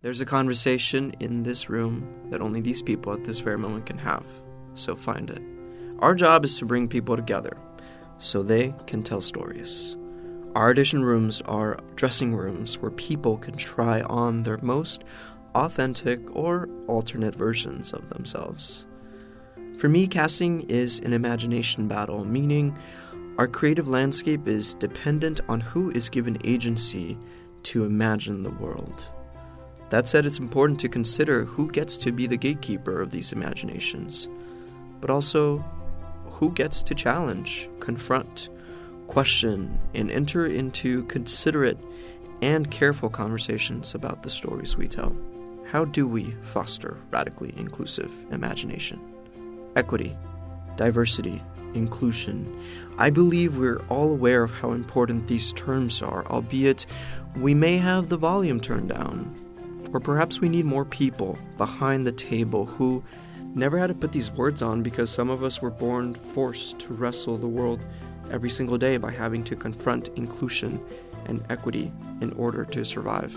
There's a conversation in this room that only these people at this very moment can have, so find it. Our job is to bring people together so they can tell stories. Our audition rooms are dressing rooms where people can try on their most authentic or alternate versions of themselves. For me, casting is an imagination battle, meaning our creative landscape is dependent on who is given agency to imagine the world. That said, it's important to consider who gets to be the gatekeeper of these imaginations, but also who gets to challenge, confront, question, and enter into considerate and careful conversations about the stories we tell. How do we foster radically inclusive imagination? Equity, diversity, inclusion. I believe we're all aware of how important these terms are, albeit we may have the volume turned down or perhaps we need more people behind the table who never had to put these words on because some of us were born forced to wrestle the world every single day by having to confront inclusion and equity in order to survive.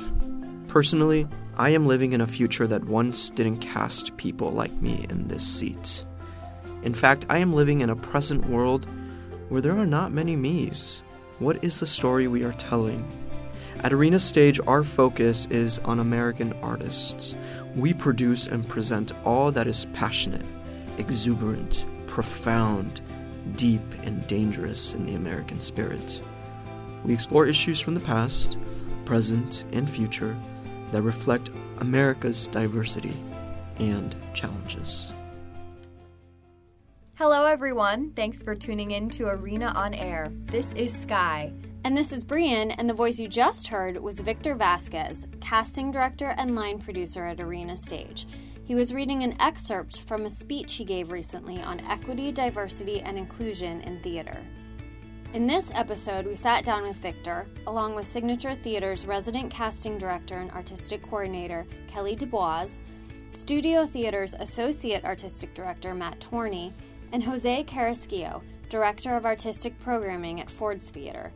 Personally, I am living in a future that once didn't cast people like me in this seat. In fact, I am living in a present world where there are not many me's. What is the story we are telling? At Arena Stage, our focus is on American artists. We produce and present all that is passionate, exuberant, profound, deep, and dangerous in the American spirit. We explore issues from the past, present, and future that reflect America's diversity and challenges. Hello, everyone. Thanks for tuning in to Arena on Air. This is Sky. And this is Brian, and the voice you just heard was Victor Vasquez, casting director and line producer at Arena Stage. He was reading an excerpt from a speech he gave recently on equity, diversity, and inclusion in theater. In this episode, we sat down with Victor, along with Signature Theater's resident casting director and artistic coordinator, Kelly d'Amboise, Studio Theater's associate artistic director, Matt Torney, and Jose Carrasquillo, director of artistic programming at Ford's Theater.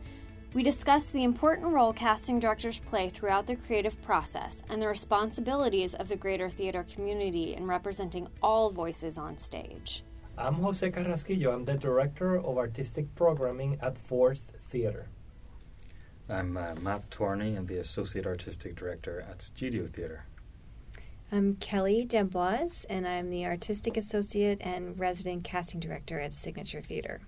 We discuss the important role casting directors play throughout the creative process and the responsibilities of the greater theater community in representing all voices on stage. I'm Jose Carrasquillo. I'm the director of artistic programming at Ford's Theater. I'm uh, Matt Torney. I'm the associate artistic director at Studio Theater. I'm Kelly d'Amboise, and I'm the artistic associate and resident casting director at Signature Theater.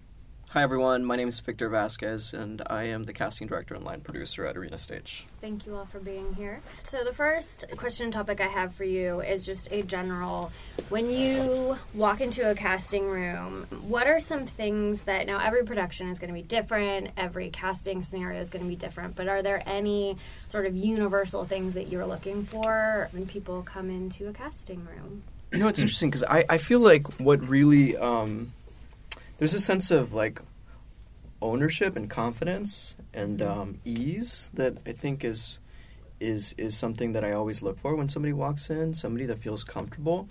Hi, everyone. My name is Victor Vasquez, and I am the casting director and line producer at Arena Stage. Thank you all for being here. So, the first question topic I have for you is just a general. When you walk into a casting room, what are some things that now every production is going to be different, every casting scenario is going to be different, but are there any sort of universal things that you're looking for when people come into a casting room? You know, it's interesting because I, I feel like what really. Um, there's a sense of like ownership and confidence and um, ease that I think is is is something that I always look for when somebody walks in, somebody that feels comfortable.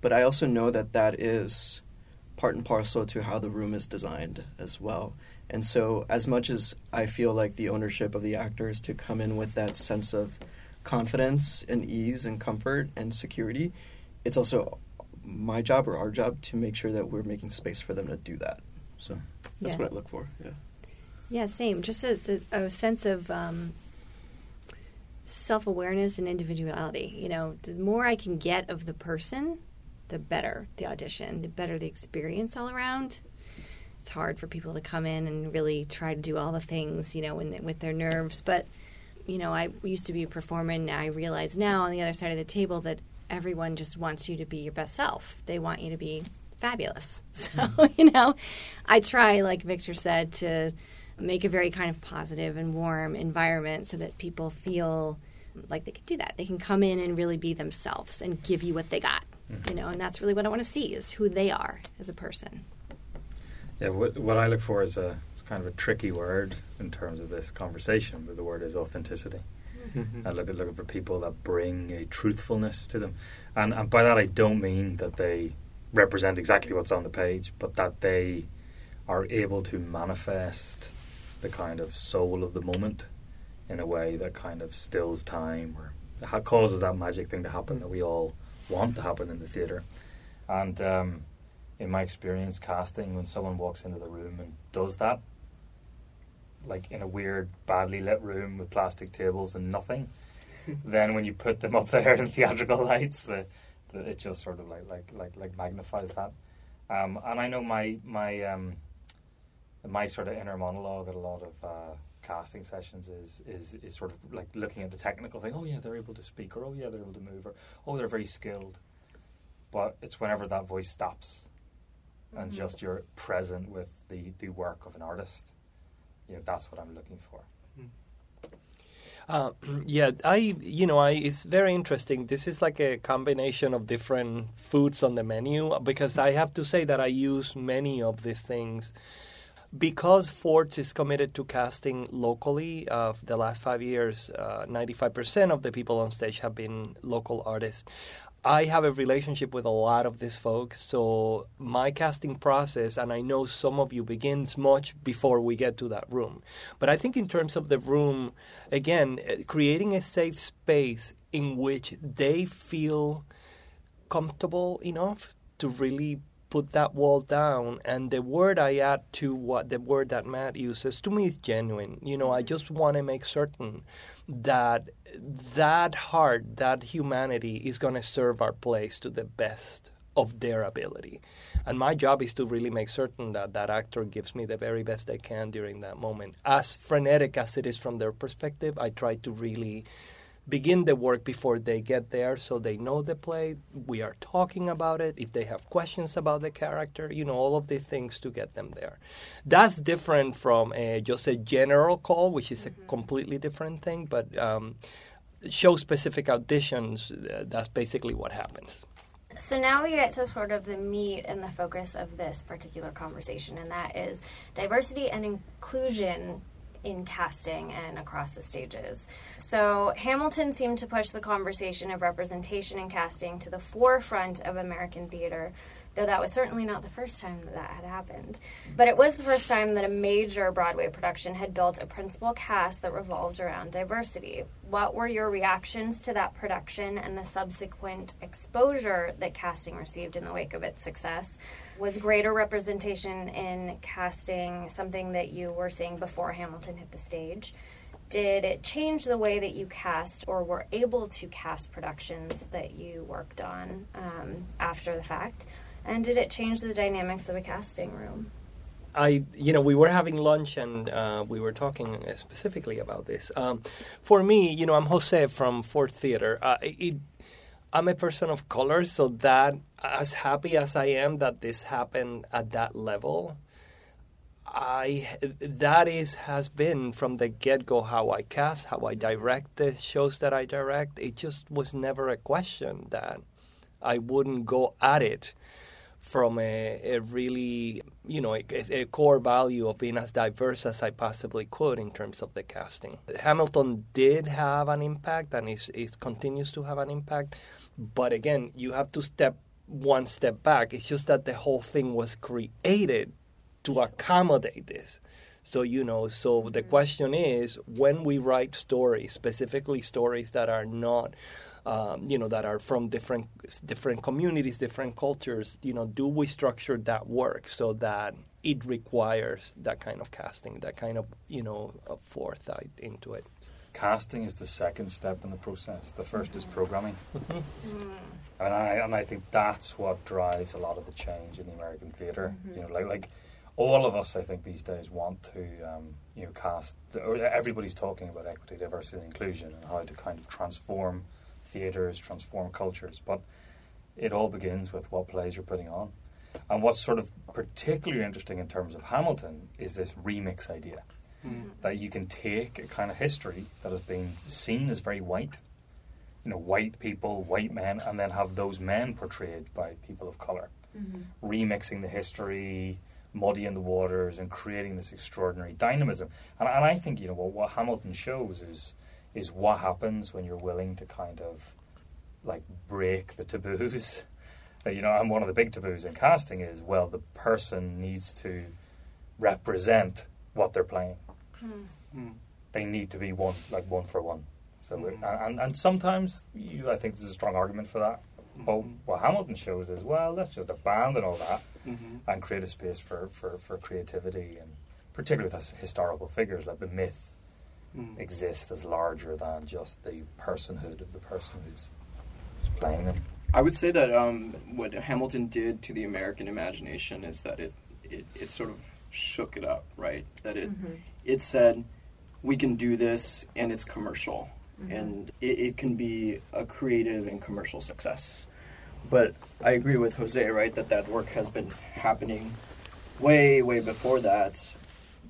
But I also know that that is part and parcel to how the room is designed as well. And so, as much as I feel like the ownership of the actors to come in with that sense of confidence and ease and comfort and security, it's also my job or our job to make sure that we're making space for them to do that. So that's yeah. what I look for. Yeah. Yeah, same. Just a, a, sense of um, self awareness and individuality. You know, the more I can get of the person, the better the audition, the better the experience all around. It's hard for people to come in and really try to do all the things, you know, in, with their nerves. But, you know, I used to be a performer, and I realize now on the other side of the table that everyone just wants you to be your best self. They want you to be fabulous. So, mm-hmm. you know, I try, like Victor said, to make a very kind of positive and warm environment so that people feel like they can do that. They can come in and really be themselves and give you what they got. Mm-hmm. You know, and that's really what I want to see is who they are as a person. Yeah, what, what I look for is a it's kind of a tricky word in terms of this conversation, but the word is authenticity. I look at looking for people that bring a truthfulness to them, and and by that I don't mean that they represent exactly what's on the page, but that they are able to manifest the kind of soul of the moment in a way that kind of stills time or causes that magic thing to happen that we all want to happen in the theatre. And um, in my experience, casting, when someone walks into the room and does that, like in a weird, badly lit room with plastic tables and nothing, then when you put them up there in theatrical lights, the, the, it just sort of like like like like magnifies that. Um, and I know my my um, my sort of inner monologue at a lot of uh, casting sessions is, is is sort of like looking at the technical thing. Oh yeah, they're able to speak, or oh yeah, they're able to move, or oh they're very skilled. But it's whenever that voice stops, and Mm-hmm. just you're present with the the work of an artist. You know, that's what I'm looking for. Uh, yeah, I you know I it's very interesting. This is like a combination of different foods on the menu because I have to say that I use many of these things because Ford is committed to casting locally. Uh, the last five years, ninety five percent of the people on stage have been local artists. I have a relationship with a lot of these folks, so my casting process, and I know some of you begins much before we get to that room. But I think in terms of the room, again, eh, creating a safe space in which they feel comfortable enough to really put that wall down and the word i add to what the word that matt uses to me is genuine. You know i just want to make certain that that heart that humanity is going to serve our place to the best of their ability. And my job is to really make certain that that actor gives me the very best they can during that moment. As frenetic as it is from their perspective i try to really begin the work before they get there so they know the play. We are talking about it. If they have questions about the character you know all of the things to get them there. That's different from a, just a general call which is a completely different thing but um, show specific auditions uh, that's basically what happens. So now we get to sort of the meat and the focus of this particular conversation, and that is diversity and inclusion in casting and across the stages. So Hamilton seemed to push the conversation of representation and casting to the forefront of American theater. Though that was certainly not the first time that that had happened. But it was the first time that a major Broadway production had built a principal cast that revolved around diversity. What were your reactions to that production and the subsequent exposure that casting received in the wake of its success? Was greater representation in casting something that you were seeing before Hamilton hit the stage? Did it change the way that you cast or were able to cast productions that you worked on um, after the fact? And did it change the dynamics of a casting room? I, you know, we were having lunch and uh, we were talking specifically about this. Um, for me, you know, I'm Jose from Ford Theater. Uh, it, I'm a person of color, so that as happy as I am that this happened at that level, I that is has been from the get go how I cast, how I direct the shows that I direct. It just was never a question that I wouldn't go at it from a, a really, you know, a, a, core value of being as diverse as I possibly could in terms of the casting. Hamilton did have an impact and it, it continues to have an impact. But again, you have to step one step back. It's just that the whole thing was created to accommodate this. So, you know, so the mm. question is when we write stories, specifically stories that are not um, you know that are from different different communities, different cultures. You know, do we structure that work so that it requires that kind of casting, that kind of you know foresight into it? Casting is the second step in the process. The 1st is programming, mm-hmm. mm. And I and I think that's what drives a lot of the change in the American theater. You know, like like all of us, I think these days want to um, you know cast. Everybody's talking about equity, diversity, and inclusion, and how to kind of transform theaters, transform cultures, but it all begins with what plays you're putting on. And what's sort of particularly interesting in terms of Hamilton is this remix idea Mm. that you can take a kind of history that has been seen as very white, you know, white people, white men, and then have those men portrayed by people of color, remixing the history, muddying the waters, and creating this extraordinary dynamism. And, and I think you know what, what Hamilton shows is is what happens when you're willing to kind of like break the taboos. You know, and one of the big taboos in casting is well, the person needs to represent what they're playing. Mm. They need to be one, like one for one. So, it- and, and sometimes you, I think there's a strong argument for that. But what Hamilton shows is, well, let's just abandon all that Mm-hmm. and create a space for, for, for creativity and particularly with his- historical figures, like the myth Mm. exists as larger than just the personhood of the person who's, who's playing them. I would say that um, what Hamilton did to the American imagination is that it, it, it sort of shook it up, right? That it it said we can do this and it's commercial Mm-hmm. and it, it can be a creative and commercial success. But I agree with Jose, right, that that work has been happening way, way before that.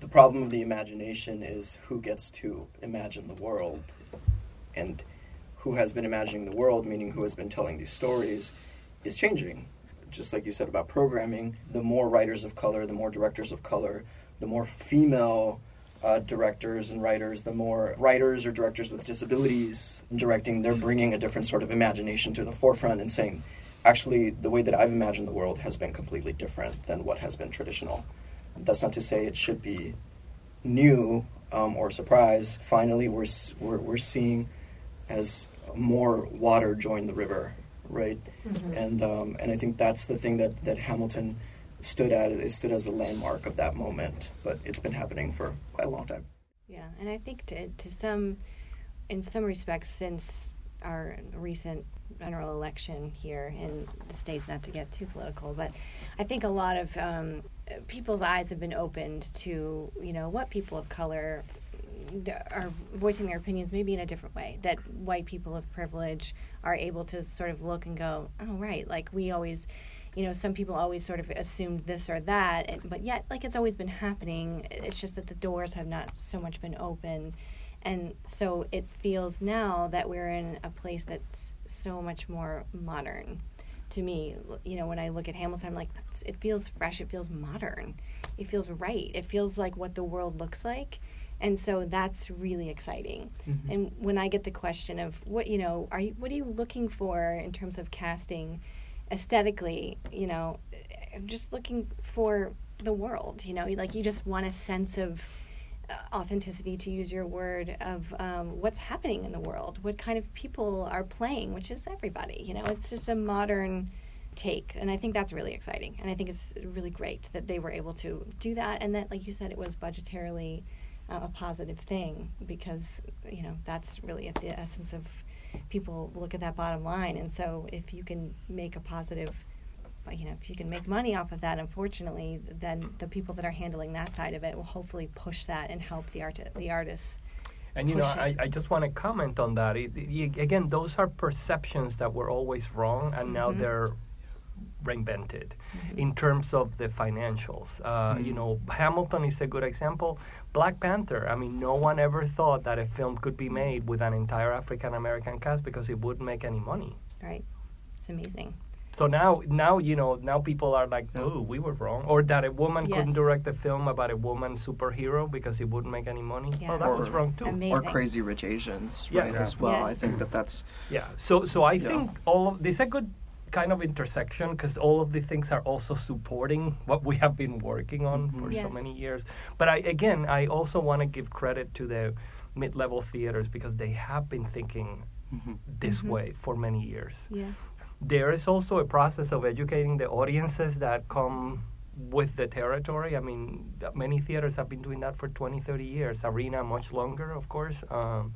The problem of the imagination is who gets to imagine the world and who has been imagining the world, meaning who has been telling these stories, is changing. Just like you said about programming, the more writers of color, the more directors of color, the more female uh, directors and writers, the more writers or directors with disabilities directing, they're bringing a different sort of imagination to the forefront and saying, actually, the way that I've imagined the world has been completely different than what has been traditional. That's not to say it should be new um, or surprise. Finally, we're, we're, we're seeing as more water join the river, right? And um, and I think that's the thing that, that Hamilton stood at. It stood as a landmark of that moment. But it's been happening for quite a long time. Yeah, and I think to, to some, in some respects, since our recent general election here in the states, not to get too political, but I think a lot of um, people's eyes have been opened to you know what people of color are voicing their opinions maybe in a different way that white people of privilege are able to sort of look and go oh right like we always you know some people always sort of assumed this or that and, but yet like it's always been happening. It's just that the doors have not so much been open. And so it feels now that we're in a place that's so much more modern to me. You know when i look at hamilton i'm like that's, it feels fresh. It feels modern. It feels right. It feels like what the world looks like. And so that's really exciting. Mm-hmm. And when i get the question of what you know are you what are you looking for in terms of casting aesthetically you know i'm just looking for the world you know? Like you just want a sense of uh, authenticity to use your word of um, what's happening in the world what kind of people are playing which is everybody you know? It's just a modern take and i think that's really exciting and i think it's really great that they were able to do that and that like you said it was budgetarily uh, a positive thing because you know that's really at the essence of people look at that bottom line and so if you can make a positive you know if you can make money off of that unfortunately then the people that are handling that side of it will hopefully push that and help the art the artists And you know, I. I just want to comment on that. It, it- again, those are perceptions that were always wrong, and now Mhm. they're reinvented in terms of the financials. Uh, You know, Hamilton is a good example. Black Panther. I mean, no one ever thought that a film could be made with an entire African American cast because it wouldn't make any money. right it's amazing So now, now you know, now people are like, "Oh, we were wrong," or that a woman couldn't direct a film about a woman superhero because it wouldn't make any money. Yeah. Well, that was wrong too. Amazing. Or Crazy Rich Asians, Yeah. right? Yeah. As well. I think that that's Yeah. So so I Yeah. think all of this is a good kind of intersection because all of these things are also supporting what we have been working on mm-hmm. for so many years. But I again I also want to give credit to the mid-level theaters because they have been thinking mm-hmm. this mm-hmm. way for many years. yeah There is also a process of educating the audiences that come with the territory. I mean, many theaters have been doing that for 20, 30 years. Arena much longer, of course, um,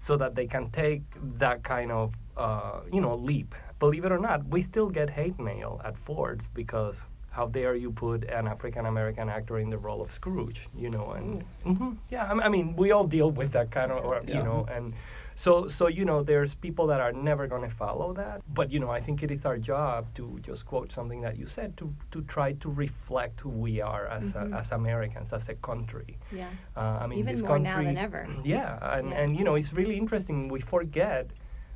so that they can take that kind of, uh, you know, leap. Believe it or not, we still get hate mail at Ford's because how dare you put an African American actor in the role of Scrooge, you know? And Mhm, yeah, I, mean, we all deal with that kind of, or, you know, and so, so you know, there's people that are never going to follow that. But you know, I think it is our job to just quote something that you said to to try to reflect who we are as Mhm. a, as Americans, as a country. yeah Uh, I mean, Even this more country, now than ever. Yeah, and Yeah. and you know, it's really interesting. We forget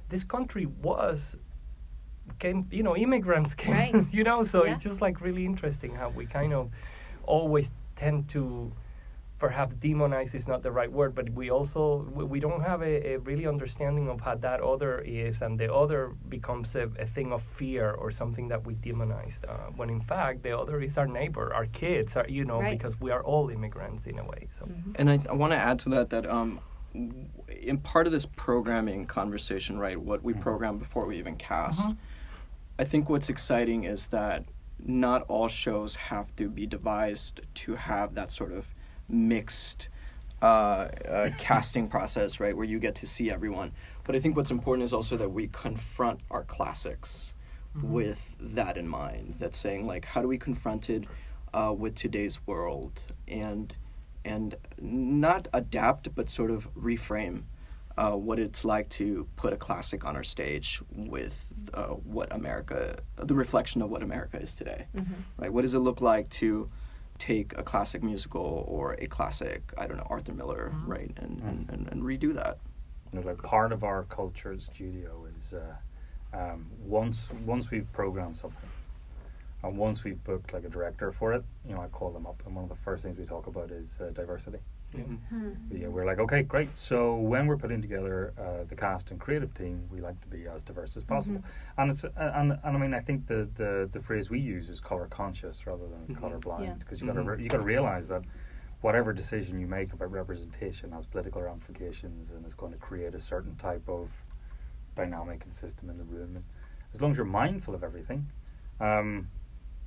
this country was came. You know, immigrants came. Right. you know, so Yeah. it's just like really interesting how we kind of always tend to perhaps demonize is not the right word, but we also we, we don't have a, a really understanding of how that other is, and the other becomes a, a thing of fear or something that we demonized. Uh, when in fact the other is our neighbor, our kids, our, you know, Right. because we are all immigrants in a way. So. Mm-hmm. And I, I want to add to that that um, in part of this programming conversation, right? What we program before we even cast. I think what's exciting is that not all shows have to be devised to have that sort of mixed uh, uh, casting process, right, where you get to see everyone. But I think what's important is also that we confront our classics with that in mind. That's saying like, how do we confront it uh, with today's world and and not adapt, but sort of reframe uh, what it's like to put a classic on our stage with uh, what America, the reflection of what America is today, right? What does it look like to take a classic musical or a classic, I don't know, Arthur Miller, right, and, and, and, and redo that? you know, like part of our culture at studio is uh, um, once once we've programmed something and once we've booked like a director for it, you know, I call them up and one of the first things we talk about is uh, diversity. Yeah, we're like, okay, great. So when we're putting together uh, the cast and creative team, we like to be as diverse as possible. And it's uh, and, and I mean, I think the, the, the phrase we use is color conscious rather than color blind Yeah. because you got to re- you got to realize that whatever decision you make about representation has political ramifications and is going to create a certain type of dynamic and system in the room. And as long as you're mindful of everything, um,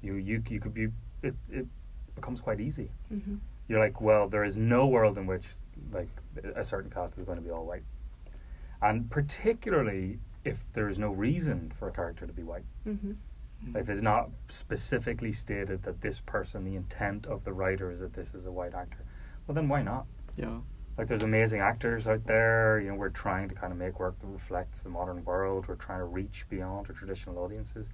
you you you could be it it becomes quite easy mm-hmm. you're like, well, there is no world in which like a certain cast is going to be all white, and particularly if there is no reason for a character to be white. Mm-hmm. If it's not specifically stated that this person, the intent of the writer is that this is a white actor, well, then why not? Yeah. Like, there's amazing actors out there. You know, we're trying to kind of make work that reflects the modern world. We're trying to reach beyond our traditional audiences.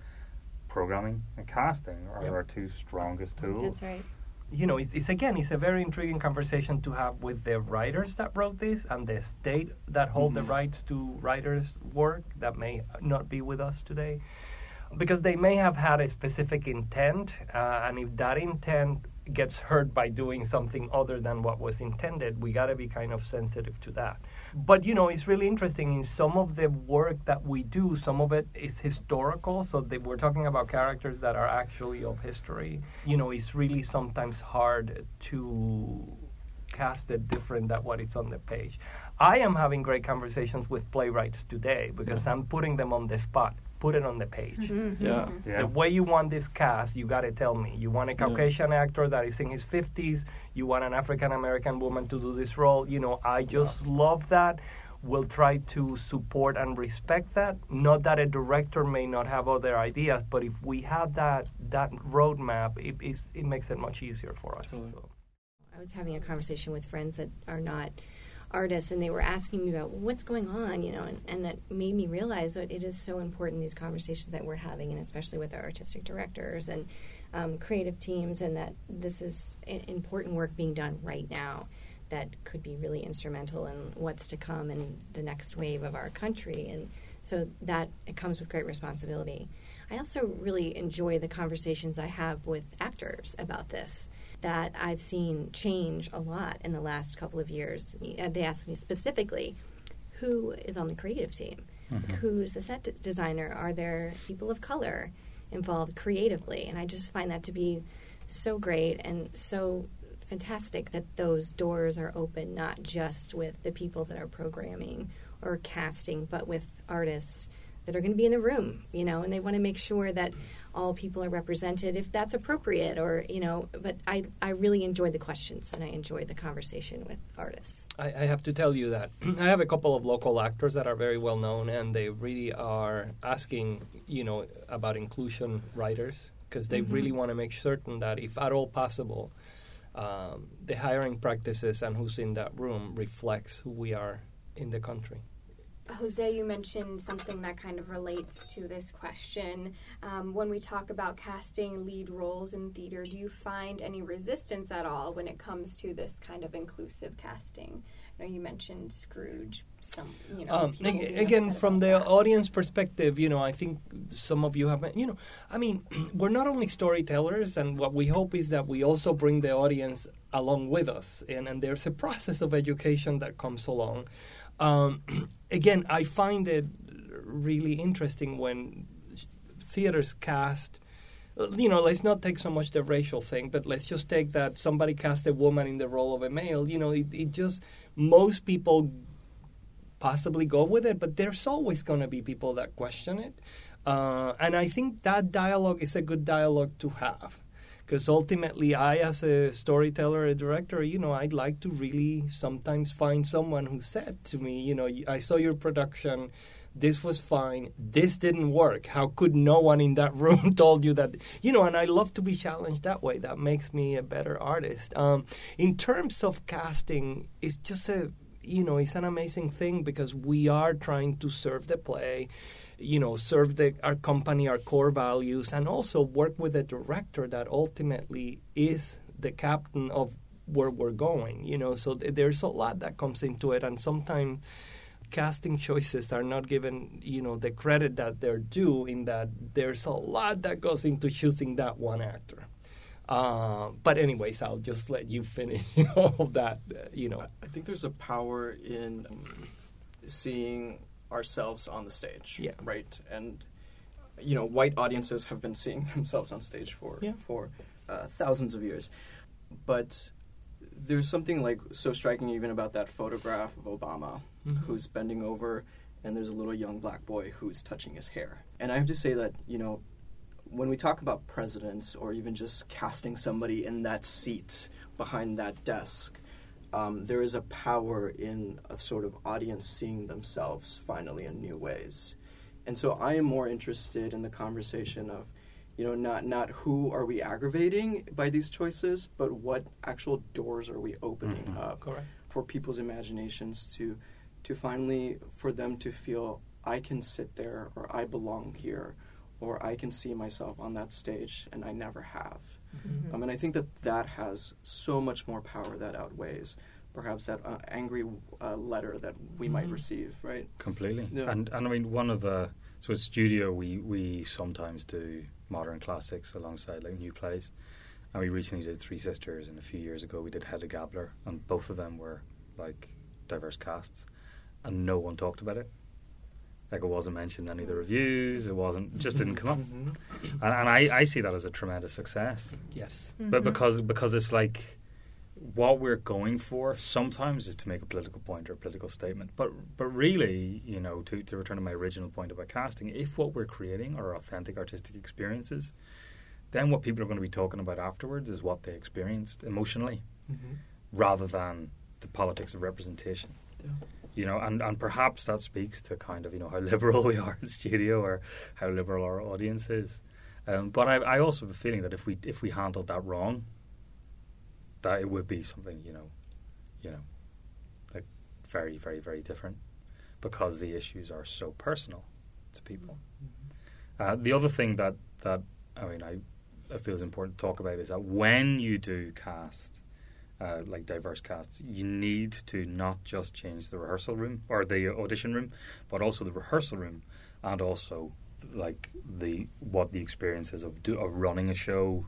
Programming and casting are Yep. our two strongest tools. That's right. you know, it's, it's again, it's a very intriguing conversation to have with the writers that wrote this and the state that hold the rights to writers' work that may not be with us today, because they may have had a specific intent, uh, and if that intent gets hurt by doing something other than what was intended, we got to be kind of sensitive to that. But you know, it's really interesting. In some of the work that we do, some of it is historical. So that we're talking about characters that are actually of history. You know, it's really sometimes hard to cast it different than what it's on the page. I am having great conversations with playwrights today because I'm putting them on the spot. Put it on the page. Yeah. Yeah. The way you want this cast, you got to tell me. You want a Caucasian actor that is in his 50s. You want an African American woman to do this role. You know, I just love that. We'll try to support and respect that. Not that a director may not have other ideas, but if we have that that roadmap, it, it's, it makes it much easier for us. So. I was having a conversation with friends that are not artists, and they were asking me about what's going on, you know, and, and that made me realize that it is so important these conversations that we're having, and especially with our artistic directors and um, creative teams, and that this is important work being done right now that could be really instrumental in what's to come in the next wave of our country, and so that it comes with great responsibility. I also really enjoy the conversations I have with actors about this that I've seen change a lot in the last couple of years. Uh, They asked me specifically, who is on the creative team? Who's the set d- designer? Are there people of color involved creatively? And I just find that to be so great and so fantastic that those doors are open, not just with the people that are programming or casting, but with artists that are going to be in the room, you know, and they want to make sure that all people are represented if that's appropriate or, you know, but I, I really enjoyed the questions and I enjoyed the conversation with artists. I, I have to tell you that I have a couple of local actors that are very well known, and they really are asking, you know, about inclusion riders because they really want to make certain that, if at all possible, um, the hiring practices and who's in that room reflects who we are in the country. Jose, you mentioned something that kind of relates to this question. Um, when we talk about casting lead roles in theater, do you find any resistance at all when it comes to this kind of inclusive casting? I know you mentioned Scrooge. Some, you know, Um, again, from the that. audience perspective, you know, I think some of you have, you know, I mean, we're not only storytellers, and what we hope is that we also bring the audience along with us, and, and there's a process of education that comes along. Um, again, I find it really interesting when theaters cast you know, let's not take so much the racial thing, but let's just take that somebody cast a woman in the role of a male. You know, it, it just most people possibly go with it, but there's always going to be people that question it. Uh, and I think that dialogue is a good dialogue to have. Because ultimately, I, as a storyteller, a director, you know, I'd like to really sometimes find someone who said to me, you know, I saw your production, this was fine, this didn't work. How could no one in that room told you that? You know, and I love to be challenged that way. That makes me a better artist. Um, in terms of casting, it's just a, you know, it's an amazing thing because we are trying to serve the play you know serve the, our company our core values and also work with a director that ultimately is the captain of where we're going you know? So th- there's a lot that comes into it and sometimes casting choices are not given you know the credit that they're due in that there's a lot that goes into choosing that one actor. Uh, but anyways i'll just let you finish all of that uh, you know. I think there's a power in seeing ourselves on the stage. Yeah. Right. And you know, white audiences have been seeing themselves on stage for yeah. for uh, thousands of years, but there's something like so striking even about that photograph of Obama, mm-hmm. who's bending over, and there's a little young black boy who's touching his hair. And I have to say that you know, when we talk about presidents or even just casting somebody in that seat behind that desk, um, there is a power in a sort of audience seeing themselves finally in new ways. And so I am more interested in the conversation of, you know, not not who are we aggravating by these choices, but what actual doors are we opening mm-hmm. up Correct. for people's imaginations to to finally for them to feel I can sit there or I belong here or I can see myself on that stage and I never have. Mm-hmm. Um, and I think that that has so much more power that outweighs perhaps that uh, angry uh, letter that we mm-hmm. might receive, right? Completely. Yeah. And and I mean one of the so at studio we we sometimes do modern classics alongside like new plays. And we recently did Three Sisters, and a few years ago we did Hedda Gabler, and both of them were like diverse casts, and no one talked about it. Like it wasn't mentioned in any of the reviews. It wasn't just didn't come up, mm-hmm. and, and I, I see that as a tremendous success. Yes, mm-hmm. but because because it's like what we're going for sometimes is to make a political point or a political statement. But but really, you know, to, to return to my original point about casting, if what we're creating are authentic artistic experiences, then what people are going to be talking about afterwards is what they experienced emotionally, mm-hmm. rather than the politics of representation. Yeah you know, and, and perhaps that speaks to kind of you know how liberal we are in studio or how liberal our audience is. Um, but I, I also have a feeling that if we if we handled that wrong, that it would be something you know, you know, like very very very different, because the issues are so personal to people. Mm-hmm. Uh, the other thing that that I mean I, I feel is important to talk about is that when you do cast uh, like diverse casts, you need to not just change the rehearsal room or the audition room, but also the rehearsal room, and also like the what the experience is of do, of running a show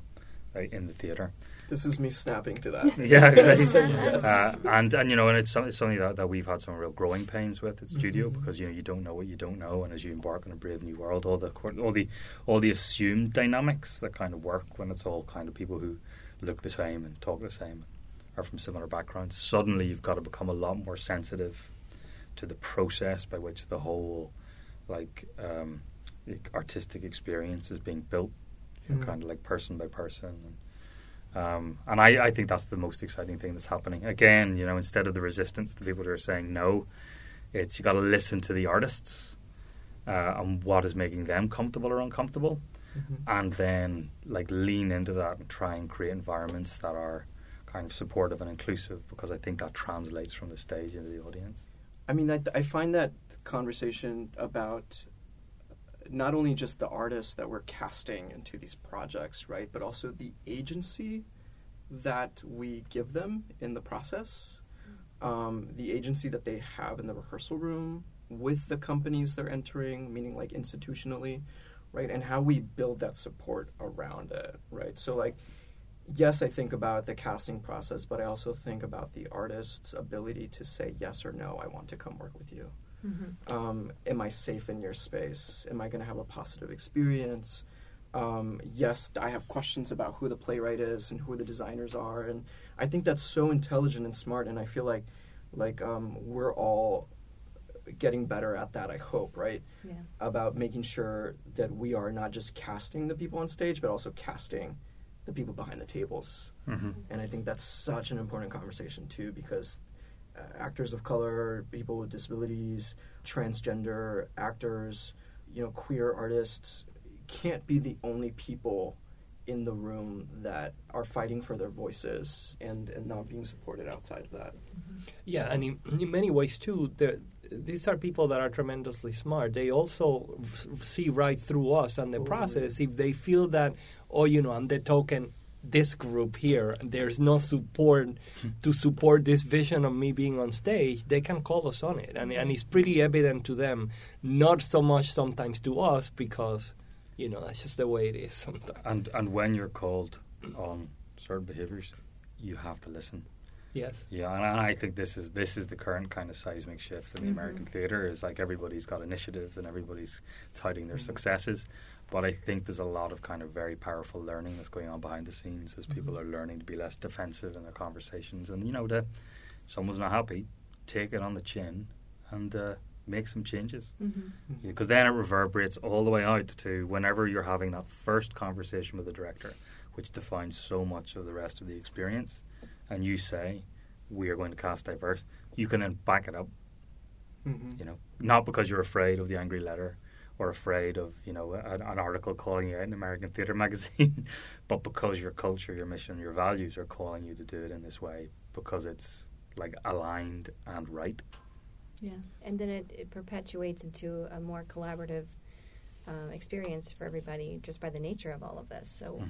uh, in the theater. This is me snapping to that. yeah, yes. uh, and and you know, and it's, it's something that, that we've had some real growing pains with at studio mm-hmm. because you know you don't know what you don't know, and as you embark on a brave new world, all the all the all the assumed dynamics that kind of work when it's all kind of people who look the same and talk the same are from similar backgrounds, suddenly you've got to become a lot more sensitive to the process by which the whole like um, artistic experience is being built, you know, mm. kind of like person by person. And, um, and I, I think that's the most exciting thing that's happening. Again, you know, instead of the resistance, the people who are saying no, it's you got to listen to the artists uh, and what is making them comfortable or uncomfortable, mm-hmm. and then like lean into that and try and create environments that are kind of supportive and inclusive because I think that translates from the stage into the audience. I mean, I, I find that conversation about not only just the artists that we're casting into these projects, right, but also the agency that we give them in the process, um, the agency that they have in the rehearsal room with the companies they're entering, meaning like institutionally, right, and how we build that support around it, right. So like yes, I think about the casting process, but I also think about the artist's ability to say yes or no. I want to come work with you. Mm-hmm. Um, am I safe in your space? Am I going to have a positive experience? Um, yes, I have questions about who the playwright is and who the designers are, and I think that's so intelligent and smart. And I feel like, like um, we're all getting better at that. I hope, right? Yeah. About making sure that we are not just casting the people on stage, but also casting the people behind the tables. Mm-hmm. And I think that's such an important conversation too, because uh, actors of color, people with disabilities, transgender actors, you know, queer artists can't be the only people in the room that are fighting for their voices and, and not being supported outside of that. Yeah, and in, in many ways too, there- these are people that are tremendously smart. They also see right through us and the oh, process. If they feel that, oh, you know, I'm the token this group here, and there's no support hmm. to support this vision of me being on stage, they can call us on it, and and it's pretty evident to them. Not so much sometimes to us because, you know, that's just the way it is sometimes. And and when you're called on certain behaviours, you have to listen. Yes. Yeah, and I think this is this is the current kind of seismic shift in the American theatre. Is like everybody's got initiatives and everybody's touting their successes, but I think there's a lot of kind of very powerful learning that's going on behind the scenes as people are learning to be less defensive in their conversations, and you know, that if someone's not happy, take it on the chin and uh, make some changes Mm-hmm. because then it reverberates all the way out to whenever you're having that first conversation with the director, which defines so much of the rest of the experience, and you say, "We are going to cast diverse," you can then back it up. Mm-hmm. You know, not because you're afraid of the angry letter or afraid of you know an, an article calling you out in American Theatre Magazine, but because your culture, your mission, your values are calling you to do it in this way because it's like aligned and right. Yeah, and then it, it perpetuates into a more collaborative um, experience for everybody just by the nature of all of this. So,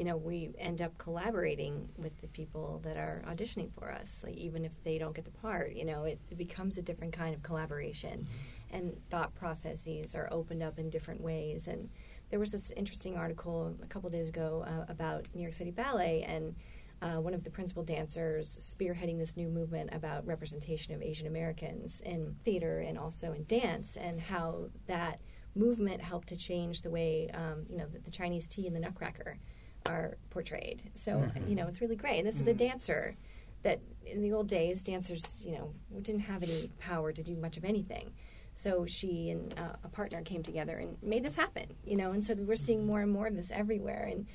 you know, we end up collaborating with the people that are auditioning for us. Like, even if they don't get the part, you know, it, it becomes a different kind of collaboration, and thought processes are opened up in different ways. And there was this interesting article a couple days ago uh, about New York City Ballet and uh, one of the principal dancers spearheading this new movement about representation of Asian Americans in theater and also in dance, and how that movement helped to change the way um, you know the, the Chinese tea and the Nutcracker are portrayed. So you know it's really great. And this is a dancer that in the old days dancers you know didn't have any power to do much of anything. So she and uh, a partner came together and made this happen, you know. And so we're seeing more and more of this everywhere, and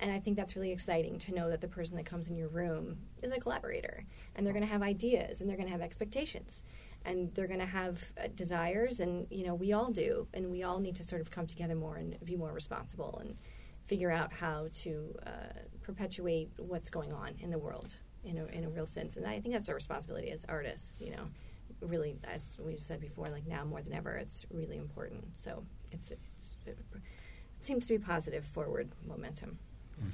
and I think that's really exciting to know that the person that comes in your room is a collaborator, and they're going to have ideas, and they're going to have expectations, and they're going to have uh, desires, and you know we all do, and we all need to sort of come together more and be more responsible and figure out how to uh, perpetuate what's going on in the world in a, in a real sense. And I think that's our responsibility as artists, you know. Really, as we've said before, like now more than ever, it's really important. So it's, it's it seems to be positive forward momentum.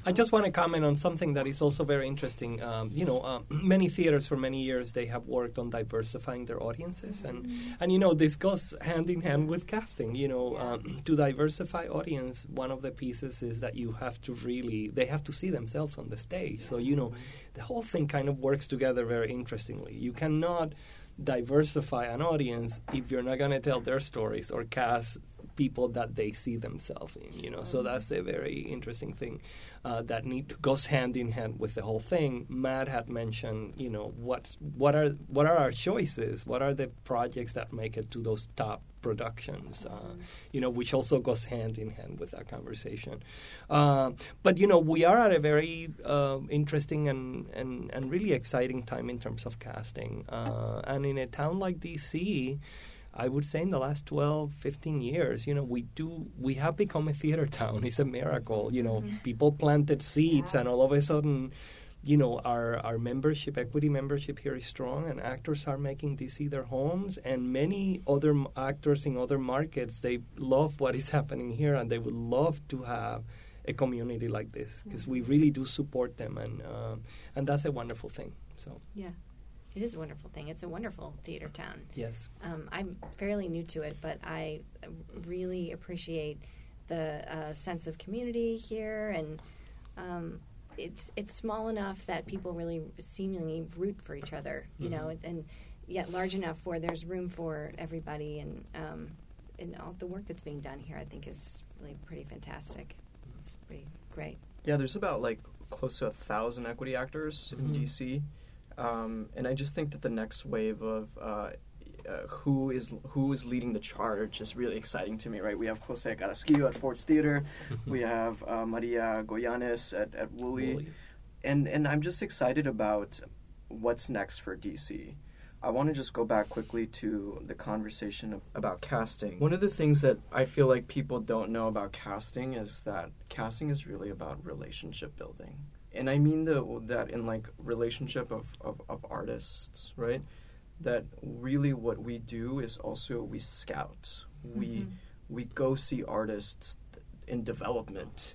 I just want to comment on something that is also very interesting. Um, you know, uh, many theaters for many years they have worked on diversifying their audiences, and and you know this goes hand in hand with casting. You know, um, to diversify audience, one of the pieces is that you have to really they have to see themselves on the stage. So you know, the whole thing kind of works together very interestingly. You cannot diversify an audience if you're not going to tell their stories or cast people that they see themselves in you know? So that's a very interesting thing uh, that need goes hand in hand with the whole thing. Matt had mentioned you know what's what are what are our choices? What are the projects that make it to those top productions uh, you know which also goes hand in hand with that conversation. Uh, but you know we are at a very uh, interesting and, and and really exciting time in terms of casting uh, and in a town like dc I would say in the last 12, 15 years, you know, we do, we have become a theater town. It's a miracle. You know, people planted seeds and all of a sudden, you know, our, our membership, equity membership here is strong and actors are making DC their homes and many other m- actors in other markets, they love what is happening here and they would love to have a community like this because we really do support them and, um, and that's a wonderful thing. So, Yeah, it is a wonderful thing. It's a wonderful theater town. yes. Um, I'm fairly new to it, but I really appreciate the uh, sense of community here, and um, it's it's small enough that people really seemingly root for each other, you know, and, and yet large enough where there's room for everybody, and um, and all the work that's being done here, I think, is really pretty fantastic. It's pretty great. Yeah, there's about like close to a thousand equity actors Mhm. in DC, um, and I just think that the next wave of uh, uh, who is who is leading the charge is really exciting to me. Right, we have Jose Carrasquillo at Ford's Theater, we have uh, Maria Goyanes at at Woolly, Woolly. and and I'm just excited about what's next for DC. I want to just go back quickly to the conversation ab- about casting. One of the things that I feel like people don't know about casting is that casting is really about relationship building. And I mean the, that in like relationship of, of, of artists, right? That really what we do is also we scout. We we go see artists in development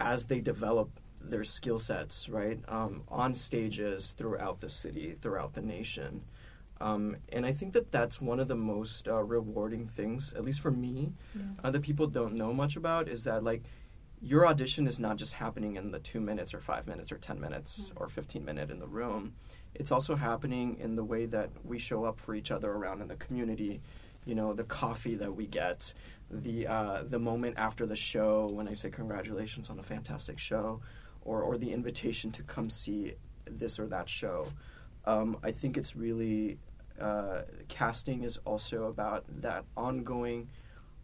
as they develop their skill sets, right? Um, on stages throughout the city, throughout the nation. Um, and I think that that's one of the most uh, rewarding things, at least for me, uh, that people don't know much about is that, like, your audition is not just happening in the two minutes or five minutes or 10 minutes or 15 minute in the room. It's also happening in the way that we show up for each other around in the community. You know, the coffee that we get, the uh, the moment after the show when I say congratulations on a fantastic show, or or the invitation to come see this or that show. Um, I think it's really uh, casting is also about that ongoing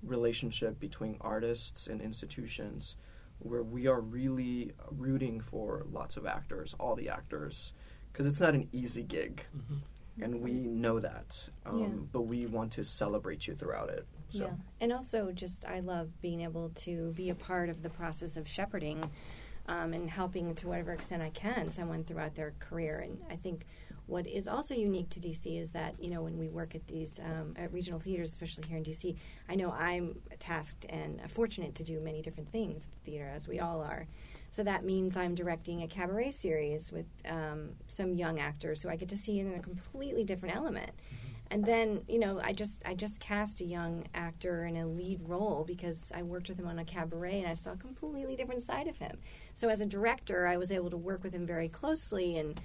relationship between artists and institutions where we are really rooting for lots of actors, all the actors, because it's not an easy gig, and we know that. Um, Yeah. But we want to celebrate you throughout it. So. Yeah, and also just I love being able to be a part of the process of shepherding um, and helping to whatever extent I can someone throughout their career. And I think what is also unique to DC is that you know when we work at these um, at regional theaters, especially here in DC, I know I'm tasked and fortunate to do many different things at the theater, as we all are. So that means I'm directing a cabaret series with um, some young actors who I get to see in a completely different element. And then, you know, I just I just cast a young actor in a lead role because I worked with him on a cabaret and I saw a completely different side of him. So as a director, I was able to work with him very closely and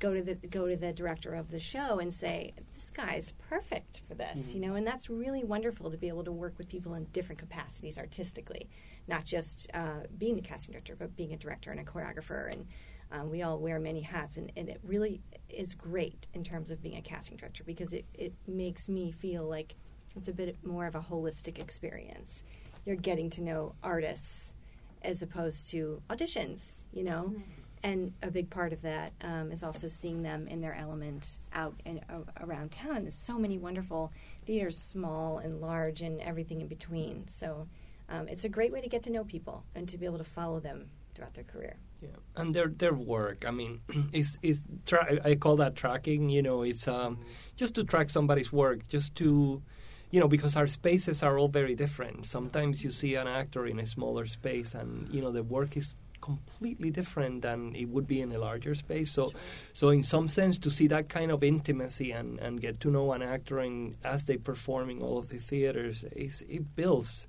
go to the go to the director of the show and say, "This guy's perfect for this," you know. And that's really wonderful to be able to work with people in different capacities artistically, not just uh, being the casting director, but being a director and a choreographer and um, we all wear many hats, and, and it really is great in terms of being a casting director because it, it makes me feel like it's a bit more of a holistic experience. You're getting to know artists as opposed to auditions, you know? And a big part of that um, is also seeing them in their element out and uh, around town. And There's so many wonderful theaters, small and large, and everything in between. So um, it's a great way to get to know people and to be able to follow them throughout their career. Yeah, and their their work. I mean, is is tra- I call that tracking. You know, it's um, just to track somebody's work, just to, you know, because our spaces are all very different. Sometimes you see an actor in a smaller space, and you know the work is completely different than it would be in a larger space. So, so in some sense, to see that kind of intimacy and, and get to know an actor and as they perform in all of the theaters, is, it builds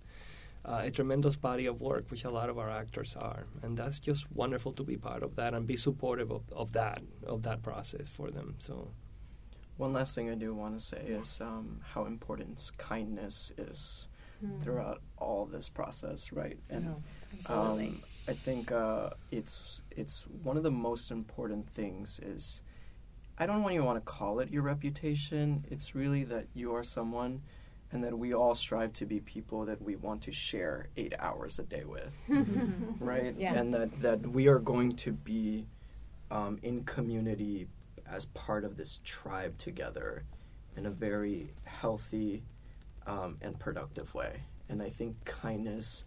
uh, a tremendous body of work, which a lot of our actors are, and that's just wonderful to be part of that and be supportive of, of that of that process for them. So, One last thing I do want to say is um, how important kindness is throughout all this process, right? And No, absolutely. um, I think uh, it's it's one of the most important things is I don't even want to call it your reputation. It's really that you are someone, and that we all strive to be people that we want to share eight hours a day with, right? Yeah. And that that we are going to be um, in community as part of this tribe together in a very healthy um, and productive way. And I think kindness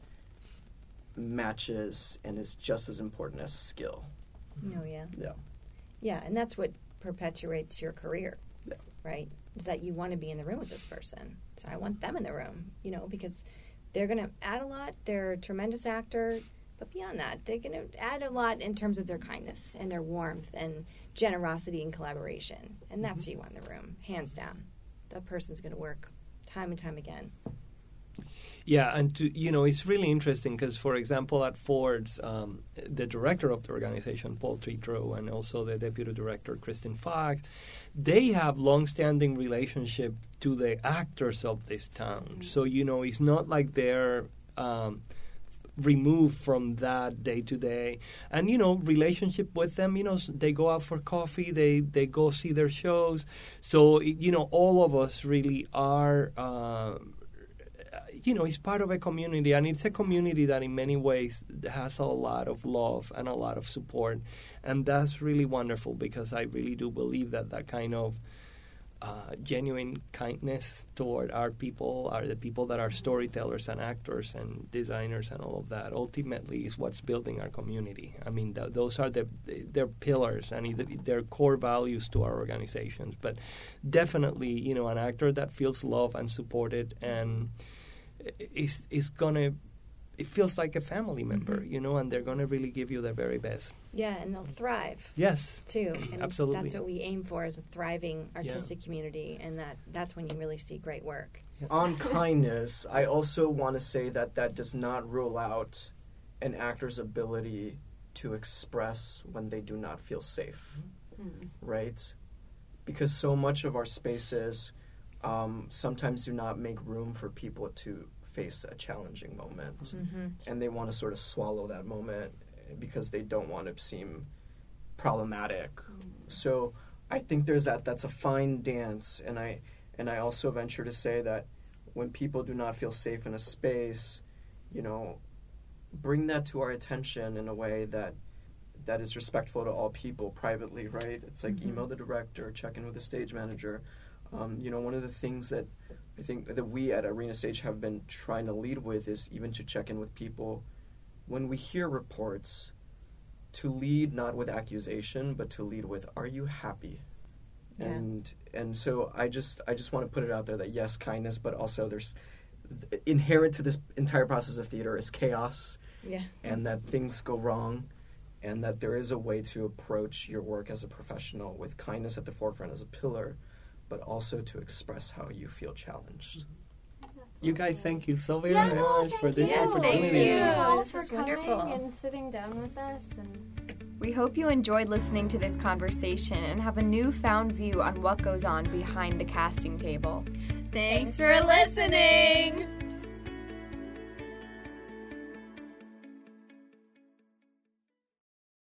matches and is just as important as skill. Mm-hmm. Oh yeah, Yeah. yeah, and that's what perpetuates your career, Yeah. right? Is that you want to be in the room with this person. So I want them in the room, you know, because they're going to add a lot. They're a tremendous actor, but beyond that, they're going to add a lot in terms of their kindness and their warmth and generosity and collaboration, and that's who you want in the room, hands down. That person's going to work time and time again. Yeah, and to, you know, it's really interesting because, for example, at Ford's, um, the director of the organization, Paul Tetreault, and also the deputy director, Kristin Fox, they have long-standing relationship to the actors of this town. So you know, it's not like they're um, removed from that day to day. And you know relationship with them you know they go out for coffee they they go see their shows. So you know all of us really are uh, you know it's part of a community and it's a community that in many ways has a lot of love and a lot of support and that's really wonderful because i really do believe that that kind of uh, genuine kindness toward our people, are the people that are storytellers and actors and designers and all of that. Ultimately, is what's building our community. I mean, th- those are the their pillars and their core values to our organizations. But definitely, you know, an actor that feels loved and supported and is is gonna it feels like a family member, mm-hmm. you know, and they're going to really give you their very best. Yeah, and they'll thrive. Yes, too. And absolutely. That's what we aim for as a thriving artistic yeah. community, and that that's when you really see great work. Yeah. On kindness, I also want to say that that does not rule out an actor's ability to express when they do not feel safe, mm-hmm. right? Because so much of our spaces um, sometimes do not make room for people to face a challenging moment mm-hmm. and they want to sort of swallow that moment because they don't want to seem problematic. Mm-hmm. So I think there's that that's a fine dance and I and I also venture to say that when people do not feel safe in a space, you know, bring that to our attention in a way that that is respectful to all people privately, right? It's like mm-hmm. email the director, check in with the stage manager. Um, you know, one of the things that I think that we at Arena Stage have been trying to lead with is even to check in with people. When we hear reports to lead not with accusation but to lead with are you happy? Yeah. and and so i just i just want to put it out there that yes kindness but also there's inherent to this entire process of theater is chaos. Yeah. And that things go wrong and that there is a way to approach your work as a professional with kindness at the forefront as a pillar but also to express how you feel challenged. You guys, thank you so very yeah, much for this you. opportunity. Thank you all this for is coming wonderful. and sitting down with us. And we hope you enjoyed listening to this conversation and have a newfound view on what goes on behind the casting table. Thanks, Thanks for listening.